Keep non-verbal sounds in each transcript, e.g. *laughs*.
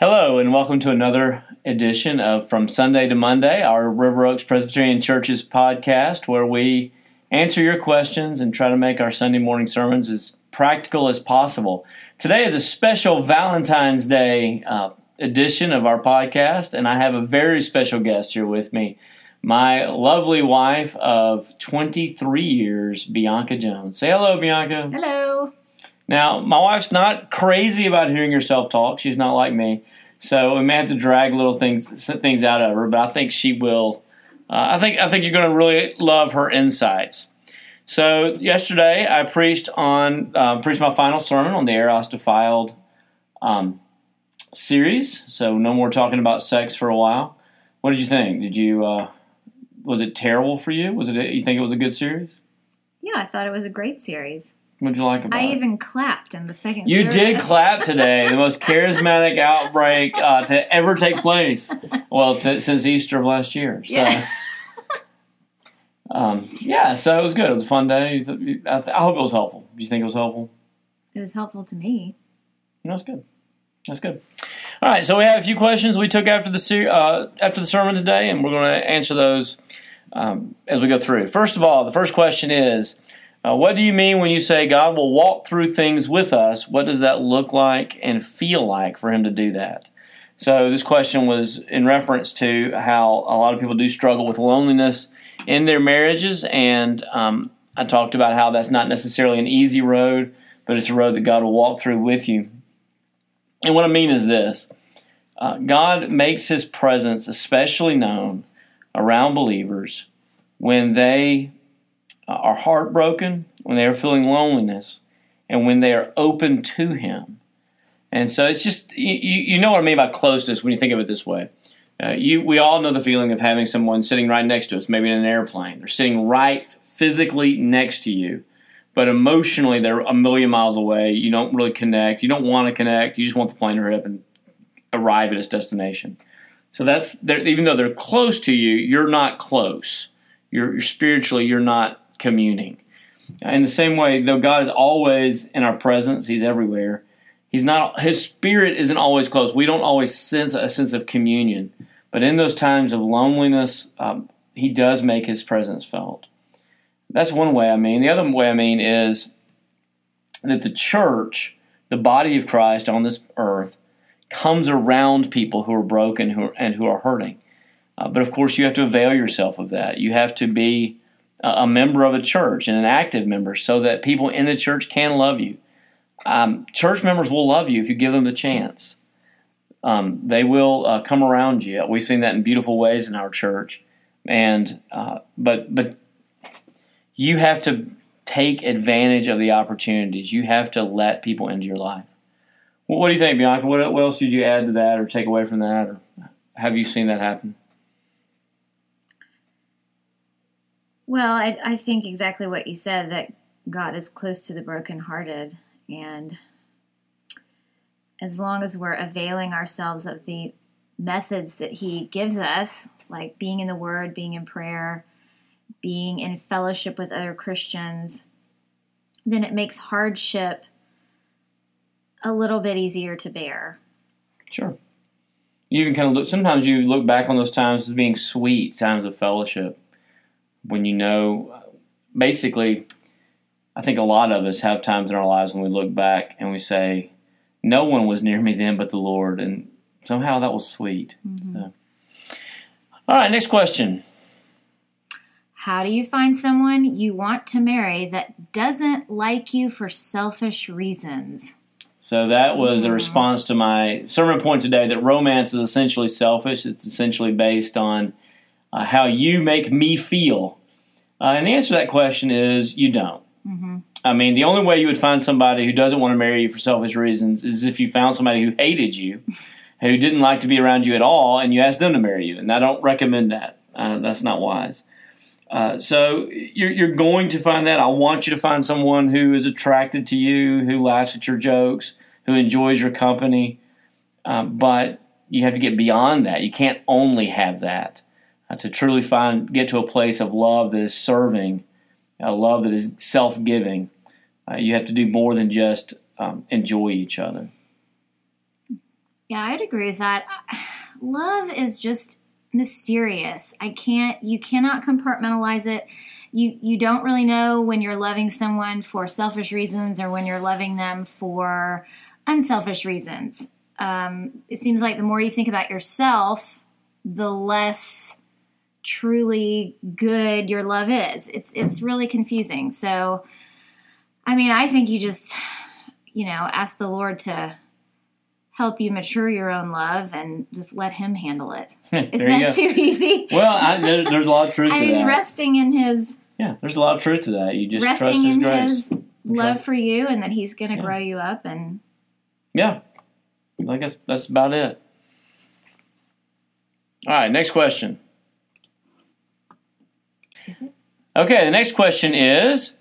Hello, and welcome to another edition of From Sunday to Monday, our River Oaks Presbyterian Church's podcast, where we answer your questions and try to make our Sunday morning sermons as practical as possible. Today is a special Valentine's Day uh, edition of our podcast, and I have a very special guest here with me. My lovely wife of 23 years, Bianca Jones. Say hello, Bianca. Hello. Now, my wife's not crazy about hearing herself talk. She's not like me. So we may have to drag little things things out of her, but I think she will. Uh, I think I think you're going to really love her insights. So yesterday I preached on uh, preached my final sermon on the Eros Defiled um, series. So no more talking about sex for a while. What did you think? Did you uh, was it terrible for you? Was it you think it was a good series? Yeah, I thought it was a great series. What'd you like about I it? even clapped in the second. You service. did clap *laughs* today, the most charismatic outbreak uh, to ever take place. Well, to, since Easter of last year. So, Yeah. *laughs* um, yeah, so it was good. It was a fun day. You th- you- I, I hope it was helpful. Do you think it was helpful? It was helpful to me. No, that's good. That's good. All right, so we have a few questions we took after the ser- uh, after the sermon today, and we're going to answer those um, as we go through. First of all, the first question is, uh, what do you mean when you say God will walk through things with us? What does that look like and feel like for Him to do that? So this question was in reference to how a lot of people do struggle with loneliness in their marriages, and um, I talked about how that's not necessarily an easy road, but it's a road that God will walk through with you. And what I mean is this uh, God makes His presence especially known around believers when they are heartbroken, when they are feeling loneliness, and when they are open to Him. And so it's just, you, you know what I mean by closeness when you think of it this way. Uh, you, we all know the feeling of having someone sitting right next to us, maybe in an airplane, or sitting right physically next to you, but emotionally they're a million miles away. You don't really connect. You don't want to connect. You just want the plane to up and arrive at its destination. So that's even though they're close to you, you're not close. You're, you're spiritually, you're not communing. In the same way, though God is always in our presence, He's everywhere. He's not. His spirit isn't always close. We don't always sense a sense of communion. But in those times of loneliness, um, He does make His presence felt. That's one way I mean. The other way I mean is that the church, the body of Christ on this earth, comes around people who are broken who are, and who are hurting. Uh, but of course, you have to avail yourself of that. You have to be a, member of a church and an active member so that people in the church can love you. Um, church members will love you if you give them the chance. Um, they will uh, come around you. We've seen that in beautiful ways in our church, and uh, but but you have to take advantage of the opportunities. You have to let people into your life. Well, what do you think, Bianca? What, what else did you add to that, or take away from that, or have you seen that happen? Well, I, I think exactly what you said that God is close to the brokenhearted, and as long as we're availing ourselves of the methods that He gives us, like being in the Word, being in prayer, being in fellowship with other Christians, then it makes hardship a little bit easier to bear. Sure. You even kind of look. Sometimes you look back on those times as being sweet times of fellowship, when you know, basically, I think a lot of us have times in our lives when we look back and we say, "No one was near me then, but the Lord," and somehow that was sweet. Mm-hmm. So. All right, next question. How do you find someone you want to marry that doesn't like you for selfish reasons? So that was a mm-hmm. response to my sermon point today that romance is essentially selfish. It's essentially based on uh, how you make me feel. Uh, and the answer to that question is you don't. I mean, the only way you would find somebody who doesn't want to marry you for selfish reasons is if you found somebody who hated you, *laughs* who didn't like to be around you at all, and you asked them to marry you. And I don't recommend that. Uh, that's not wise. Uh, so you're, you're going to find that. I want you to find someone who is attracted to you, who laughs at your jokes, who enjoys your company. Um, but you have to get beyond that. You can't only have that. Uh, to truly find, get to a place of love that is serving, a love that is self-giving. Uh, you have to do more than just um, enjoy each other. Yeah, I'd agree with that. *sighs* Love is just mysterious. I can't you cannot compartmentalize it. You you don't really know when you're loving someone for selfish reasons or when you're loving them for unselfish reasons. Um, it seems like the more you think about yourself, the less truly good your love is. It's it's really confusing. So, I mean, I think you just you know ask the Lord to help you mature your own love and just let him handle it. *laughs* Isn't that go. too easy? Well, I, there, there's a lot of truth *laughs* I to mean, that. resting in his yeah, there's a lot of truth to that. You just resting trust his in grace. his love Trust- for you and that he's going to Yeah. grow you up and Yeah, I guess that's about it. All right, next question. Okay, the next question is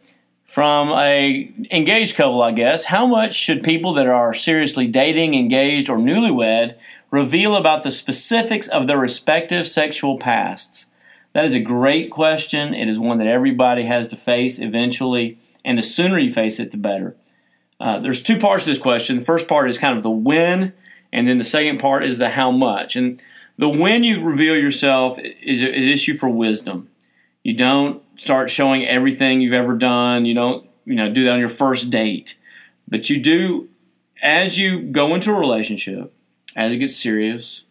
from a engaged couple, I guess. How much should people that are seriously dating, engaged, or newlywed reveal about the specifics of their respective sexual pasts? That is a great question. It is one that everybody has to face eventually, and the sooner you face it, the better. Uh, there's two parts to this question. The first part is kind of the when, and then the second part is the how much. And the when you reveal yourself is an issue for wisdom. You don't start showing everything you've ever done. You don't, you know, do that on your first date. But you do as you go into a relationship, as it gets serious,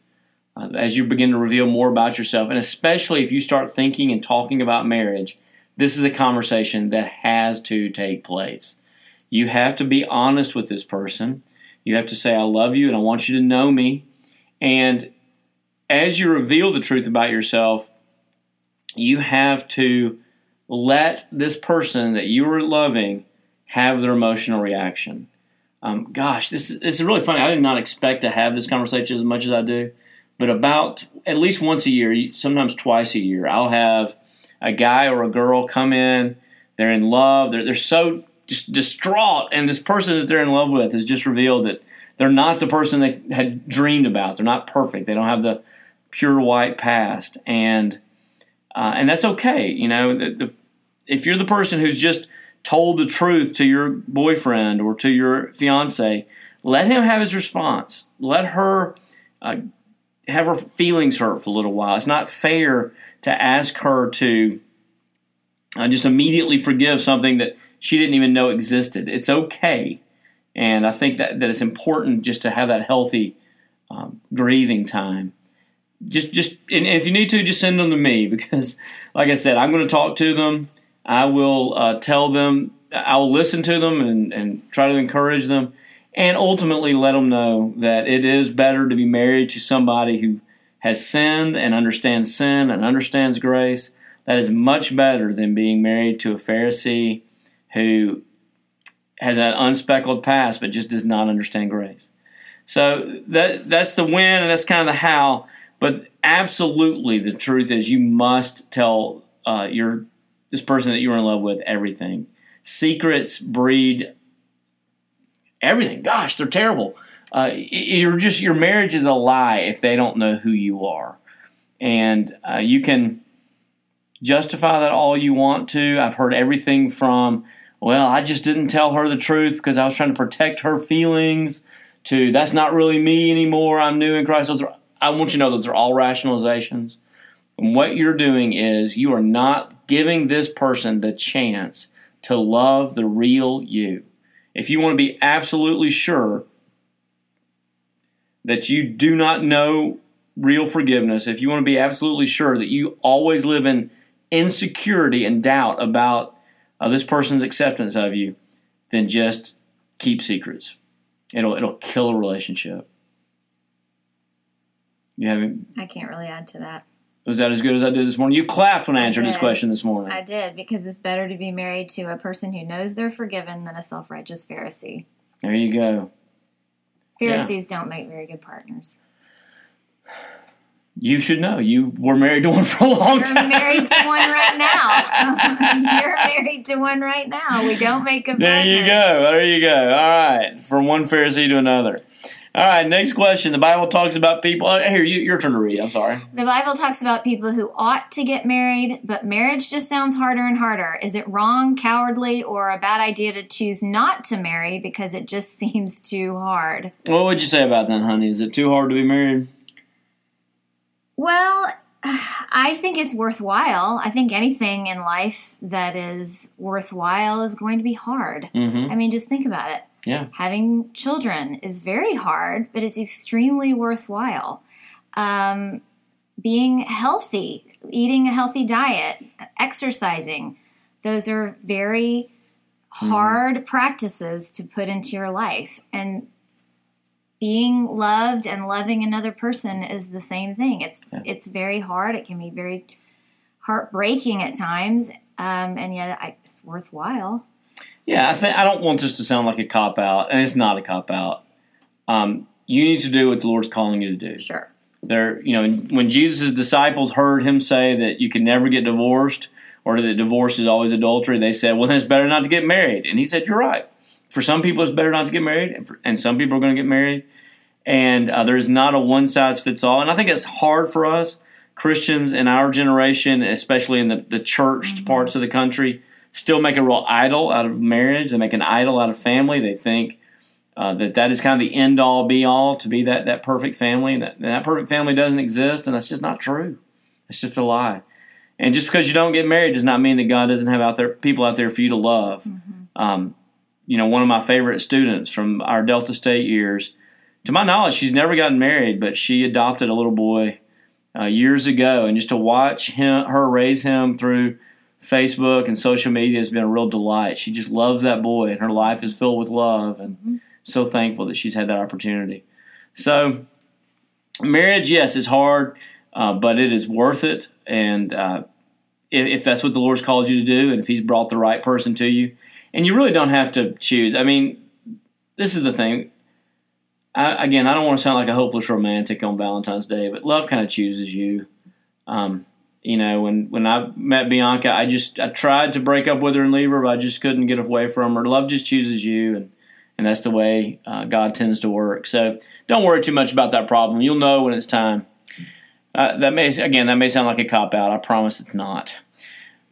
uh, as you begin to reveal more about yourself, and especially if you start thinking and talking about marriage, this is a conversation that has to take place. You have to be honest with this person. You have to say, I love you and I want you to know me. And as you reveal the truth about yourself, you have to let this person that you are loving have their emotional reaction. Um, gosh, this is, this is really funny. I did not expect to have this conversation as much as I do, but about at least once a year, sometimes twice a year, I'll have a guy or a girl come in. They're in love. They're, they're so just distraught, and this person that they're in love with has just revealed that they're not the person they had dreamed about. They're not perfect. They don't have the pure white past, and uh, and that's okay. You know, the, the, if you're the person who's just told the truth to your boyfriend or to your fiance, let him have his response. Let her uh, have her feelings hurt for a little while. It's not fair to ask her to uh, just immediately forgive something that she didn't even know existed. It's okay, and I think that that it's important just to have that healthy um, grieving time just just and if you need to just send them to me *laughs* because like i said i'm going to talk to them. I will uh, tell them i will listen to them and, and try to encourage them and ultimately let them know that it is better to be married to somebody who has sinned and understands sin and understands grace. That is much better than being married to a pharisee who has an unspeckled past but just does not understand grace. So that that's the when and that's kind of the how but absolutely, the truth is you must tell uh, your this person that you're in love with everything. Secrets breed everything. Gosh, they're terrible. Uh, you're just your marriage is a lie if they don't know who you are, and uh, you can justify that all you want to. I've heard everything from, well, I just didn't tell her the truth because I was trying to protect her feelings. To that's not really me anymore. I'm new in Christ. I want you to know those are all rationalizations. And what you're doing is you are not giving this person the chance to love the real you. If you want to be absolutely sure that you do not know real forgiveness, if you want to be absolutely sure that you always live in insecurity and doubt about uh, this person's acceptance of you, then just keep secrets. It'll it'll kill a relationship. You haven't. I can't really add to that. Was that as good as I did this morning? You clapped when I I answered this question this morning. I did because it's better to be married to a person who knows they're forgiven than a self-righteous Pharisee. there you go. Yeah. Pharisees don't make very good partners. You should know. You were married to one for a long You're time. married to one right now. *laughs* You're married to one right now. We don't make good There you go. There you go. All right. From one Pharisee to another. All right, next question. The Bible talks about people. Oh, here, you, your turn to read. I'm sorry. The Bible talks about people who ought to get married, but marriage just sounds harder and harder. Is it wrong, cowardly, or a bad idea to choose not to marry because it just *laughs* seems too hard? What would you say about that, honey? Is it too hard to be married? Well, *sighs* I think it's worthwhile. I think anything in life that is worthwhile is going to be hard. Mm-hmm. I mean, just think about it. Yeah. Having children is very hard, but it's extremely worthwhile. Um, being healthy, eating a healthy diet, exercising, those are very hard practices to put into your life. And being loved and loving another person is the same thing. It's Yeah. it's very hard. It can be very heartbreaking at times, um, and yet it's worthwhile. Yeah, I think I don't want this to sound like a cop out, and it's not a cop out. Um, you need to do what the Lord's calling you to do. Sure. There, you know, when Jesus' disciples heard him say that you can never get divorced or that divorce is always adultery, they said, "Well, then it's better not to get married." And he said, "You're right. For some people, it's better not to get married, and, for, and some people are going to get married. And uh, there is not a one size fits all. And I think it's hard for us Christians in our generation, especially in the the churched parts of the country, still make a real idol out of marriage. They make an idol out of family. They think." uh, that that is kind of the end all be all to be that that perfect family. And that, that perfect family doesn't exist, and that's just not true. It's just a lie. And just because you don't get married does not mean that God doesn't have out there people out there for you to love. Um, you know, one of my favorite students from our Delta State years, to my knowledge, she's never gotten married, but she adopted a little boy uh, years ago, and just to watch him, her raise him through Facebook and social media has been a real delight. She just loves that boy, and her life is filled with love, and so thankful that she's had that opportunity. So, marriage, yes, is hard, uh, but it is worth it, and uh, if, if that's what the Lord's called you to do, and if He's brought the right person to you, and you really don't have to choose. I mean, this is the thing. I, again, I don't want to sound like a hopeless romantic on Valentine's Day, but love kind of chooses you. Um, you know, when when I met Bianca, I just I tried to break up with her and leave her, but I just couldn't get away from her. Love just chooses you, and and that's the way uh, God tends to work. So don't worry too much about that problem. You'll know when it's time. Uh, that may again that may sound like a cop out. I promise it's not.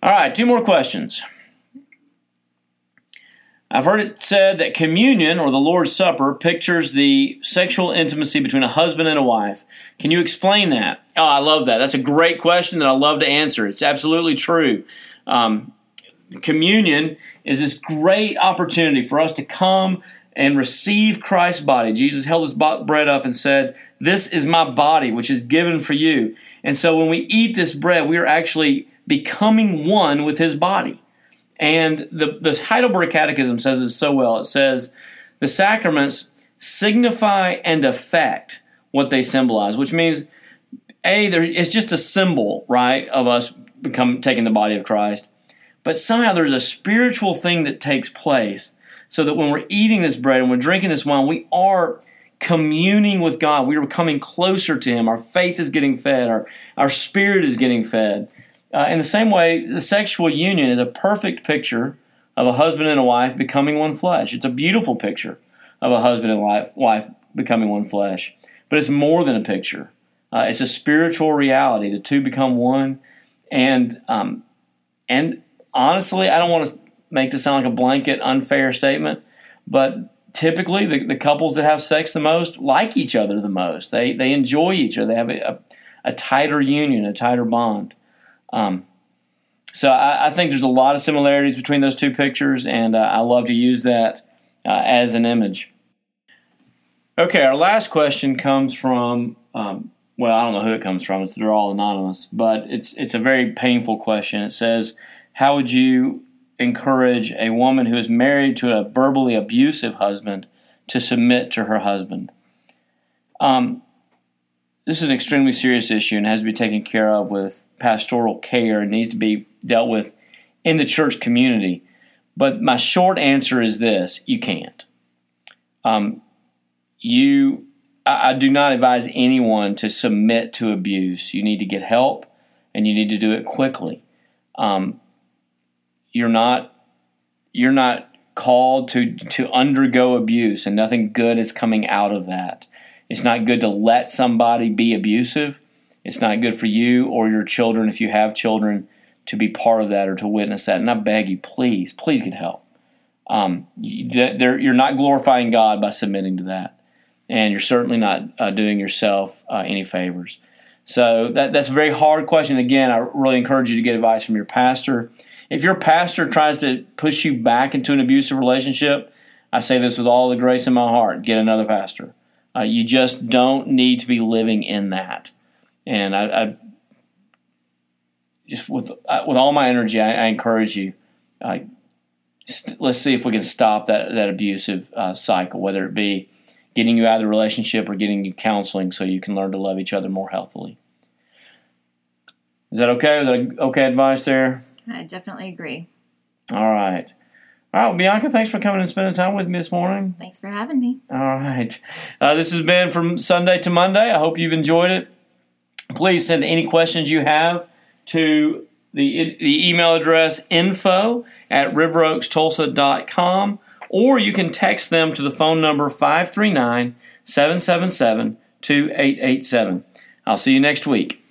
All right, two more questions. I've heard it said that communion or the Lord's Supper pictures the sexual intimacy between a husband and a wife. Can you explain that? Oh, I love that. That's a great question that I love to answer. It's absolutely true. Um, communion is this great opportunity for us to come and receive Christ's body. Jesus held his bread up and said, This is my body, which is given for you. And so when we eat this bread, we are actually becoming one with his body. And the, the Heidelberg Catechism says it so well. It says, The sacraments signify and affect what they symbolize, which means, A, there, it's just a symbol, right, of us become taking the body of Christ. But somehow there's a spiritual thing that takes place so that when we're eating this bread and we're drinking this wine, we are communing with God. We are coming closer to Him. Our faith is getting fed, our, our spirit is getting fed. Uh, in the same way, the sexual union is a perfect picture of a husband and a wife becoming one flesh. It's a beautiful picture of a husband and wife, wife becoming one flesh. But it's more than a picture, uh, it's a spiritual reality. The two become one. And, um, and honestly, I don't want to make this sound like a blanket, unfair statement, but typically the, the couples that have sex the most like each other the most. They, they enjoy each other, they have a, a, a tighter union, a tighter bond. Um, so I, I, think there's a lot of similarities between those two pictures, and uh, I love to use that uh, as an image. Okay, our last question comes from. Um, well, I don't know who it comes from. They're all anonymous, but it's it's a very painful question. It says, "How would you encourage a woman who is married to a verbally abusive husband to submit to her husband?" Um, this is an extremely serious issue and has to be taken care of with pastoral care and needs to be dealt with in the church community. But my short answer is this you can't. Um, you, I, I do not advise anyone to submit to abuse. You need to get help and you need to do it quickly. Um, you're not, you're not called to to undergo abuse, and nothing good is coming out of that. It's not good to let somebody be abusive. It's not good for you or your children if you have children to be part of that or to witness that. And I beg you, please, please get help. Um, you're not glorifying God by submitting to that, and you're certainly not uh, doing yourself uh, any favors. So that, that's a very hard question. Again, I really encourage you to get advice from your pastor. If your pastor tries to push you back into an abusive relationship, I say this with all the grace in my heart: get another pastor. Uh, you just don't need to be living in that. And I, I just with uh, with all my energy, I, I encourage you. Uh, st- let's see if we can stop that that abusive uh, cycle, whether it be getting you out of the relationship or getting you counseling, so you can learn to love each other more healthily. Is that okay? Is that okay advice there? I definitely agree. All right. All right, well, Bianca, thanks for coming and spending time with me this morning. Thanks for having me. All right. Uh, this has been from Sunday to Monday. I hope you've enjoyed it. Please send any questions you have to the, the email address info at riveroakstulsa.com or you can text them to the phone number 539 777 2887. I'll see you next week.